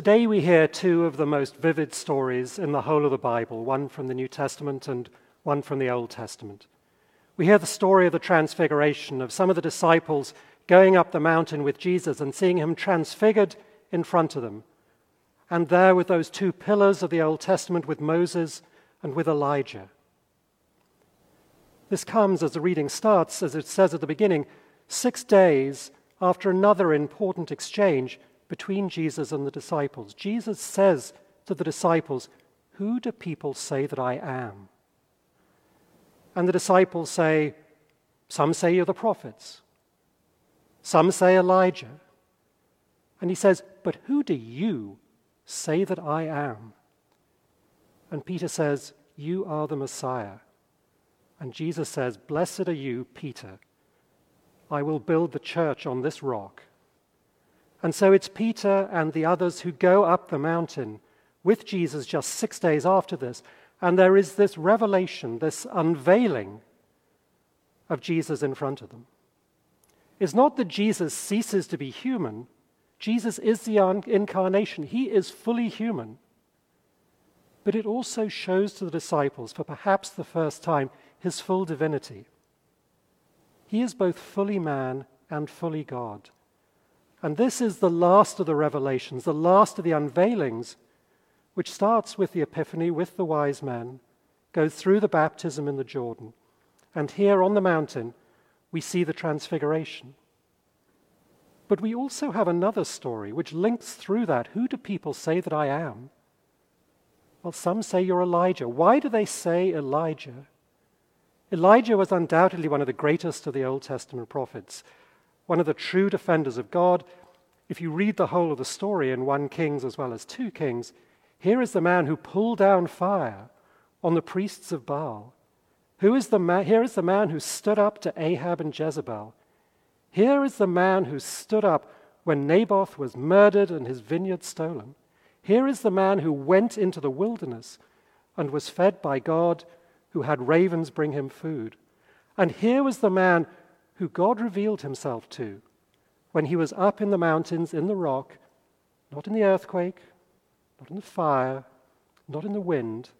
Today we hear two of the most vivid stories in the whole of the Bible, one from the New Testament and one from the Old Testament. We hear the story of the transfiguration of some of the disciples going up the mountain with Jesus and seeing him transfigured in front of them. And there with those two pillars of the Old Testament, with Moses and with Elijah. This comes as the reading starts, as it says at the beginning, six days after another important exchange between Jesus and the disciples. Jesus says to the disciples, Who do people say that I am? And the disciples say, Some say you're the prophets, some say Elijah. And he says, But who do you say that I am? And Peter says, You are the Messiah. And Jesus says, Blessed are you, Peter. I will build the church on this rock. And so it's Peter and the others who go up the mountain with Jesus just six days after this. And there is this revelation, this unveiling of Jesus in front of them. It's not that Jesus ceases to be human, Jesus is the incarnation, he is fully human. But it also shows to the disciples, for perhaps the first time, his full divinity. He is both fully man and fully God. And this is the last of the revelations, the last of the unveilings, which starts with the Epiphany, with the wise men, goes through the baptism in the Jordan. And here on the mountain, we see the transfiguration. But we also have another story which links through that. Who do people say that I am? Well, some say you're Elijah. Why do they say Elijah? Elijah was undoubtedly one of the greatest of the Old Testament prophets, one of the true defenders of God. If you read the whole of the story in 1 Kings as well as 2 Kings, here is the man who pulled down fire on the priests of Baal. Who is the man, here is the man who stood up to Ahab and Jezebel. Here is the man who stood up when Naboth was murdered and his vineyard stolen. Here is the man who went into the wilderness and was fed by God who had ravens bring him food. And here was the man who God revealed himself to when he was up in the mountains in the rock, not in the earthquake, not in the fire, not in the wind,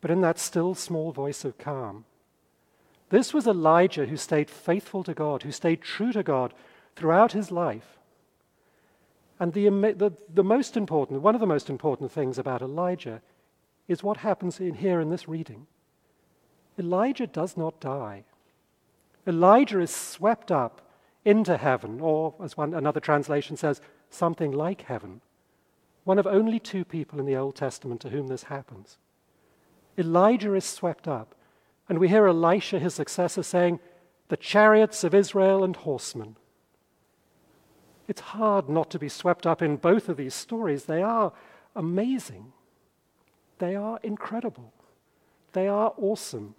but in that still small voice of calm. This was Elijah who stayed faithful to God, who stayed true to God throughout his life. And the, the, the, most important, one of the most important things about Elijah is what happens in here in this reading. Elijah does not die. Elijah is swept up into heaven, or as one, another translation says, something like heaven. One of only two people in the Old Testament to whom this happens. Elijah is swept up, and we hear Elisha, his successor, saying, The chariots of Israel and horsemen. It's hard not to be swept up in both of these stories. They are amazing, they are incredible, they are awesome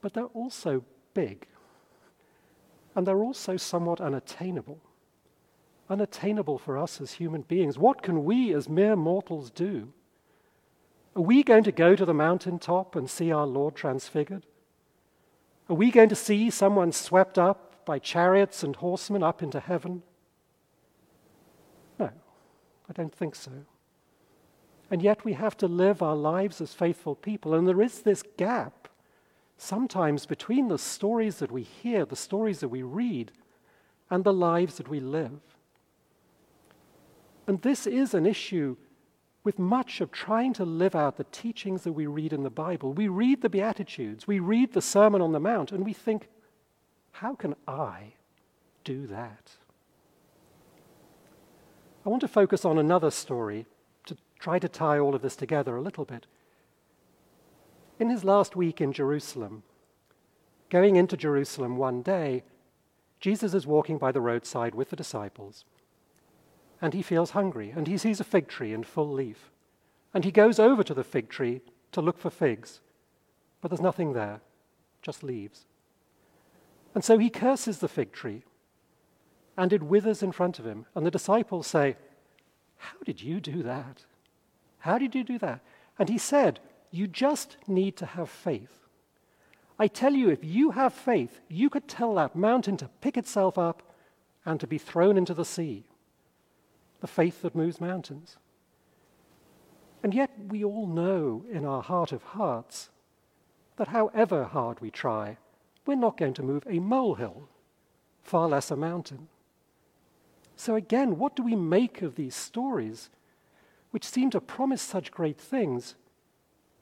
but they're also big. And they're also somewhat unattainable. Unattainable for us as human beings. What can we as mere mortals do? Are we going to go to the mountaintop and see our Lord transfigured? Are we going to see someone swept up by chariots and horsemen up into heaven? No, I don't think so. And yet we have to live our lives as faithful people, and there is this gap sometimes between the stories that we hear, the stories that we read, and the lives that we live. And this is an issue with much of trying to live out the teachings that we read in the Bible. We read the Beatitudes, we read the Sermon on the Mount, and we think, how can I do that? I want to focus on another story to try to tie all of this together a little bit. In his last week in Jerusalem, going into Jerusalem one day, Jesus is walking by the roadside with the disciples. And he feels hungry, and he sees a fig tree in full leaf. And he goes over to the fig tree to look for figs, but there's nothing there, just leaves. And so he curses the fig tree, and it withers in front of him. And the disciples say, How did you do that? How did you do that? And he said, you just need to have faith. I tell you, if you have faith, you could tell that mountain to pick itself up and to be thrown into the sea. the faith that moves mountains. And yet, we all know in our heart of hearts that however hard we try, we're not going to move a molehill, far less a mountain. So, again, what do we make of these stories, which seem to promise such great things,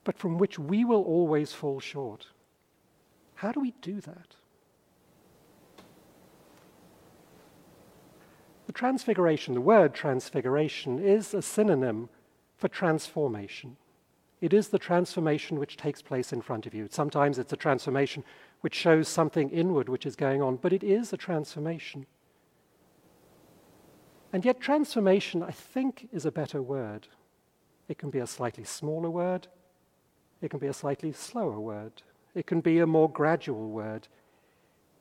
but from which we will always fall short? How do we do that? The transfiguration, the word transfiguration, is a synonym for transformation. It is the transformation which takes place in front of you. Sometimes it's a transformation which shows something inward which is going on, but it is a transformation. And yet, transformation, I think, is a better word. It can be a slightly smaller word, it can be a slightly slower word, it can be a more gradual word,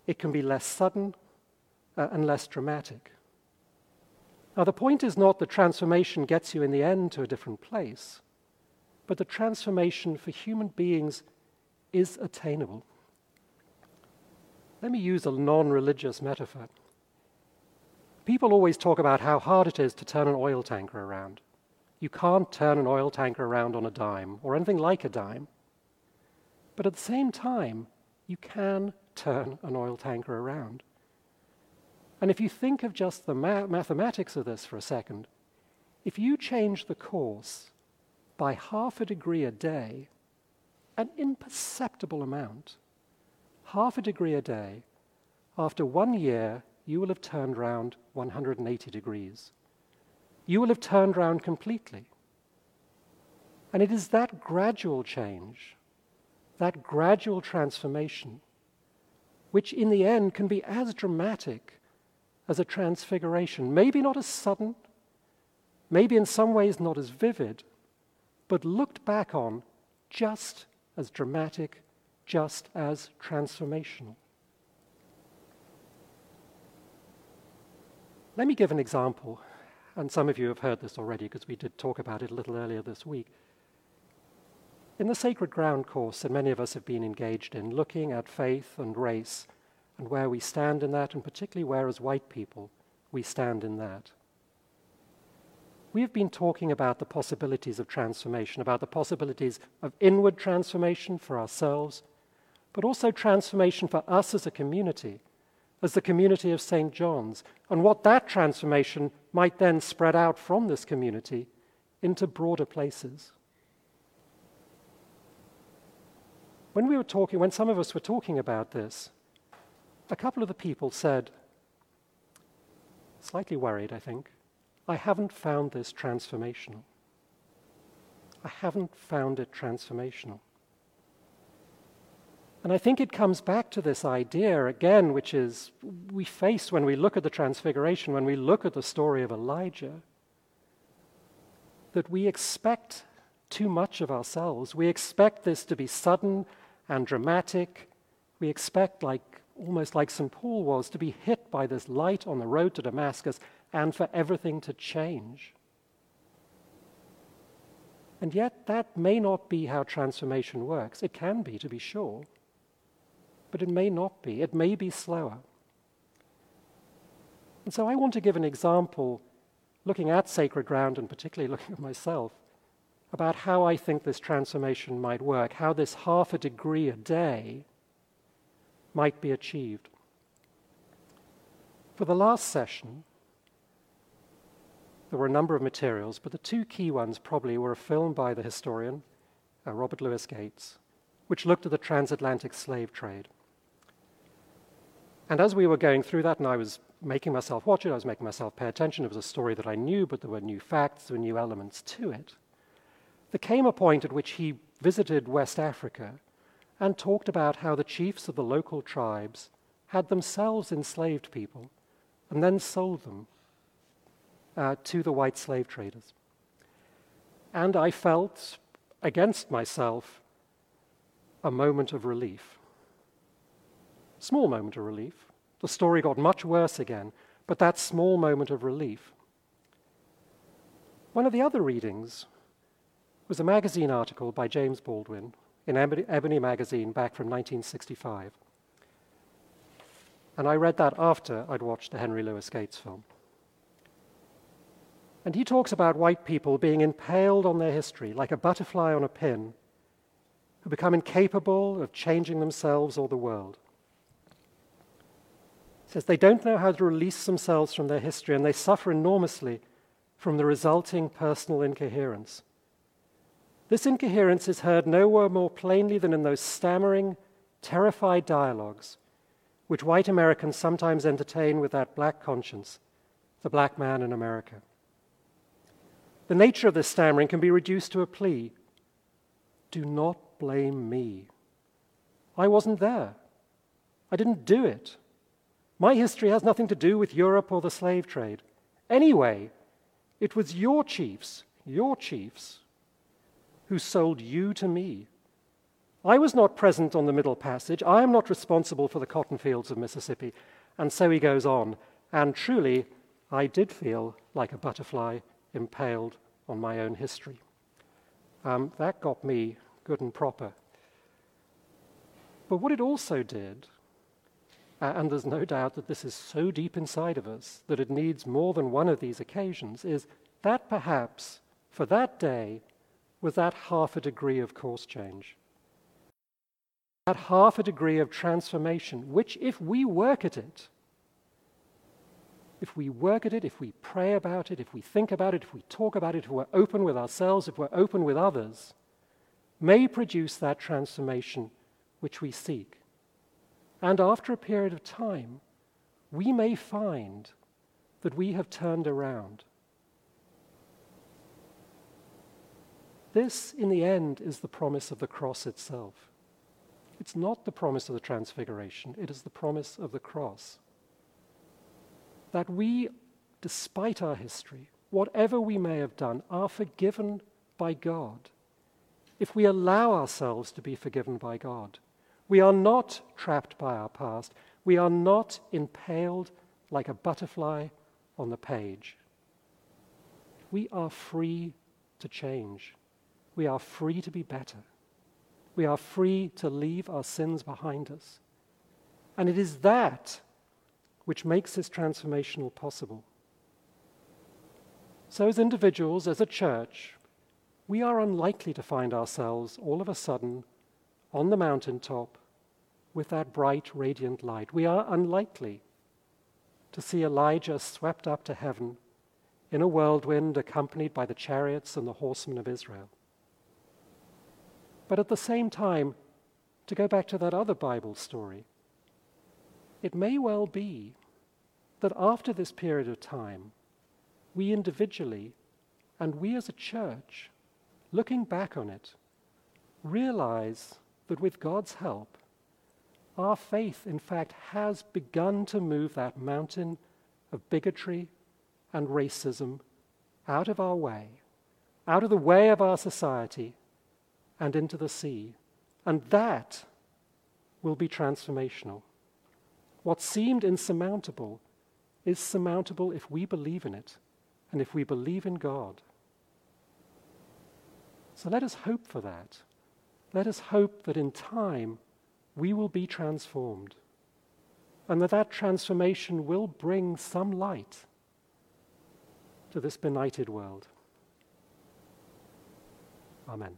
it can be less sudden uh, and less dramatic. Now, the point is not that transformation gets you in the end to a different place, but the transformation for human beings is attainable. Let me use a non religious metaphor. People always talk about how hard it is to turn an oil tanker around. You can't turn an oil tanker around on a dime or anything like a dime. But at the same time, you can turn an oil tanker around. And if you think of just the ma- mathematics of this for a second, if you change the course by half a degree a day, an imperceptible amount, half a degree a day, after one year, you will have turned round 180 degrees. You will have turned round completely. And it is that gradual change, that gradual transformation, which in the end can be as dramatic as a transfiguration. Maybe not as sudden, maybe in some ways not as vivid, but looked back on just as dramatic, just as transformational. Let me give an example, and some of you have heard this already because we did talk about it a little earlier this week. In the Sacred Ground course that many of us have been engaged in, looking at faith and race and where we stand in that, and particularly where, as white people, we stand in that. We have been talking about the possibilities of transformation, about the possibilities of inward transformation for ourselves, but also transformation for us as a community, as the community of St. John's, and what that transformation might then spread out from this community into broader places. When we were talking, when some of us were talking about this, a couple of the people said, slightly worried, I think, I haven't found this transformational. I haven't found it transformational. And I think it comes back to this idea again, which is we face when we look at the transfiguration, when we look at the story of Elijah, that we expect too much of ourselves. We expect this to be sudden and dramatic. We expect, like almost like St. Paul was, to be hit by this light on the road to Damascus and for everything to change. And yet, that may not be how transformation works. It can be, to be sure, but it may not be. It may be slower. And so, I want to give an example, looking at sacred ground and particularly looking at myself, about how I think this transformation might work, how this half a degree a day might be achieved. For the last session, there were a number of materials, but the two key ones probably were a film by the historian uh, Robert Louis Gates, which looked at the transatlantic slave trade. And as we were going through that, and I was making myself watch it, I was making myself pay attention. It was a story that I knew, but there were new facts, there were new elements to it. There came a point at which he visited West Africa and talked about how the chiefs of the local tribes had themselves enslaved people and then sold them uh, to the white slave traders. And I felt, against myself, a moment of relief. Small moment of relief. The story got much worse again, but that small moment of relief. One of the other readings was a magazine article by James Baldwin in Ebony magazine back from 1965. And I read that after I'd watched the Henry Louis Gates film. And he talks about white people being impaled on their history like a butterfly on a pin, who become incapable of changing themselves or the world. Says they don't know how to release themselves from their history, and they suffer enormously from the resulting personal incoherence. This incoherence is heard nowhere more plainly than in those stammering, terrified dialogues which white Americans sometimes entertain with that black conscience, the black man in America. The nature of this stammering can be reduced to a plea do not blame me. I wasn't there. I didn't do it. My history has nothing to do with Europe or the slave trade. Anyway, it was your chiefs, your chiefs, who sold you to me. I was not present on the Middle Passage. I am not responsible for the cotton fields of Mississippi. And so he goes on. And truly, I did feel like a butterfly impaled on my own history. Um, that got me good and proper. But what it also did, uh, and there's no doubt that this is so deep inside of us that it needs more than one of these occasions, is that perhaps for that day was that half a degree of course change. That half a degree of transformation, which, if we work at it, if we work at it, if we pray about it, if we think about it, if we talk about it, if we're open with ourselves, if we're open with others, may produce that transformation which we seek. And after a period of time, we may find that we have turned around. This, in the end, is the promise of the cross itself. It's not the promise of the transfiguration, it is the promise of the cross that we, despite our history, whatever we may have done, are forgiven by God. If we allow ourselves to be forgiven by God, we are not trapped by our past. We are not impaled like a butterfly on the page. We are free to change. We are free to be better. We are free to leave our sins behind us. And it is that which makes this transformational possible. So, as individuals, as a church, we are unlikely to find ourselves all of a sudden on the mountaintop with that bright, radiant light. We are unlikely to see Elijah swept up to heaven in a whirlwind accompanied by the chariots and the horsemen of Israel. But at the same time, to go back to that other Bible story, it may well be that after this period of time, we individually and we as a church, looking back on it, realize that with God's help, our faith, in fact, has begun to move that mountain of bigotry and racism out of our way, out of the way of our society, and into the sea. And that will be transformational. What seemed insurmountable is surmountable if we believe in it and if we believe in God. So let us hope for that. Let us hope that in time we will be transformed and that that transformation will bring some light to this benighted world. Amen.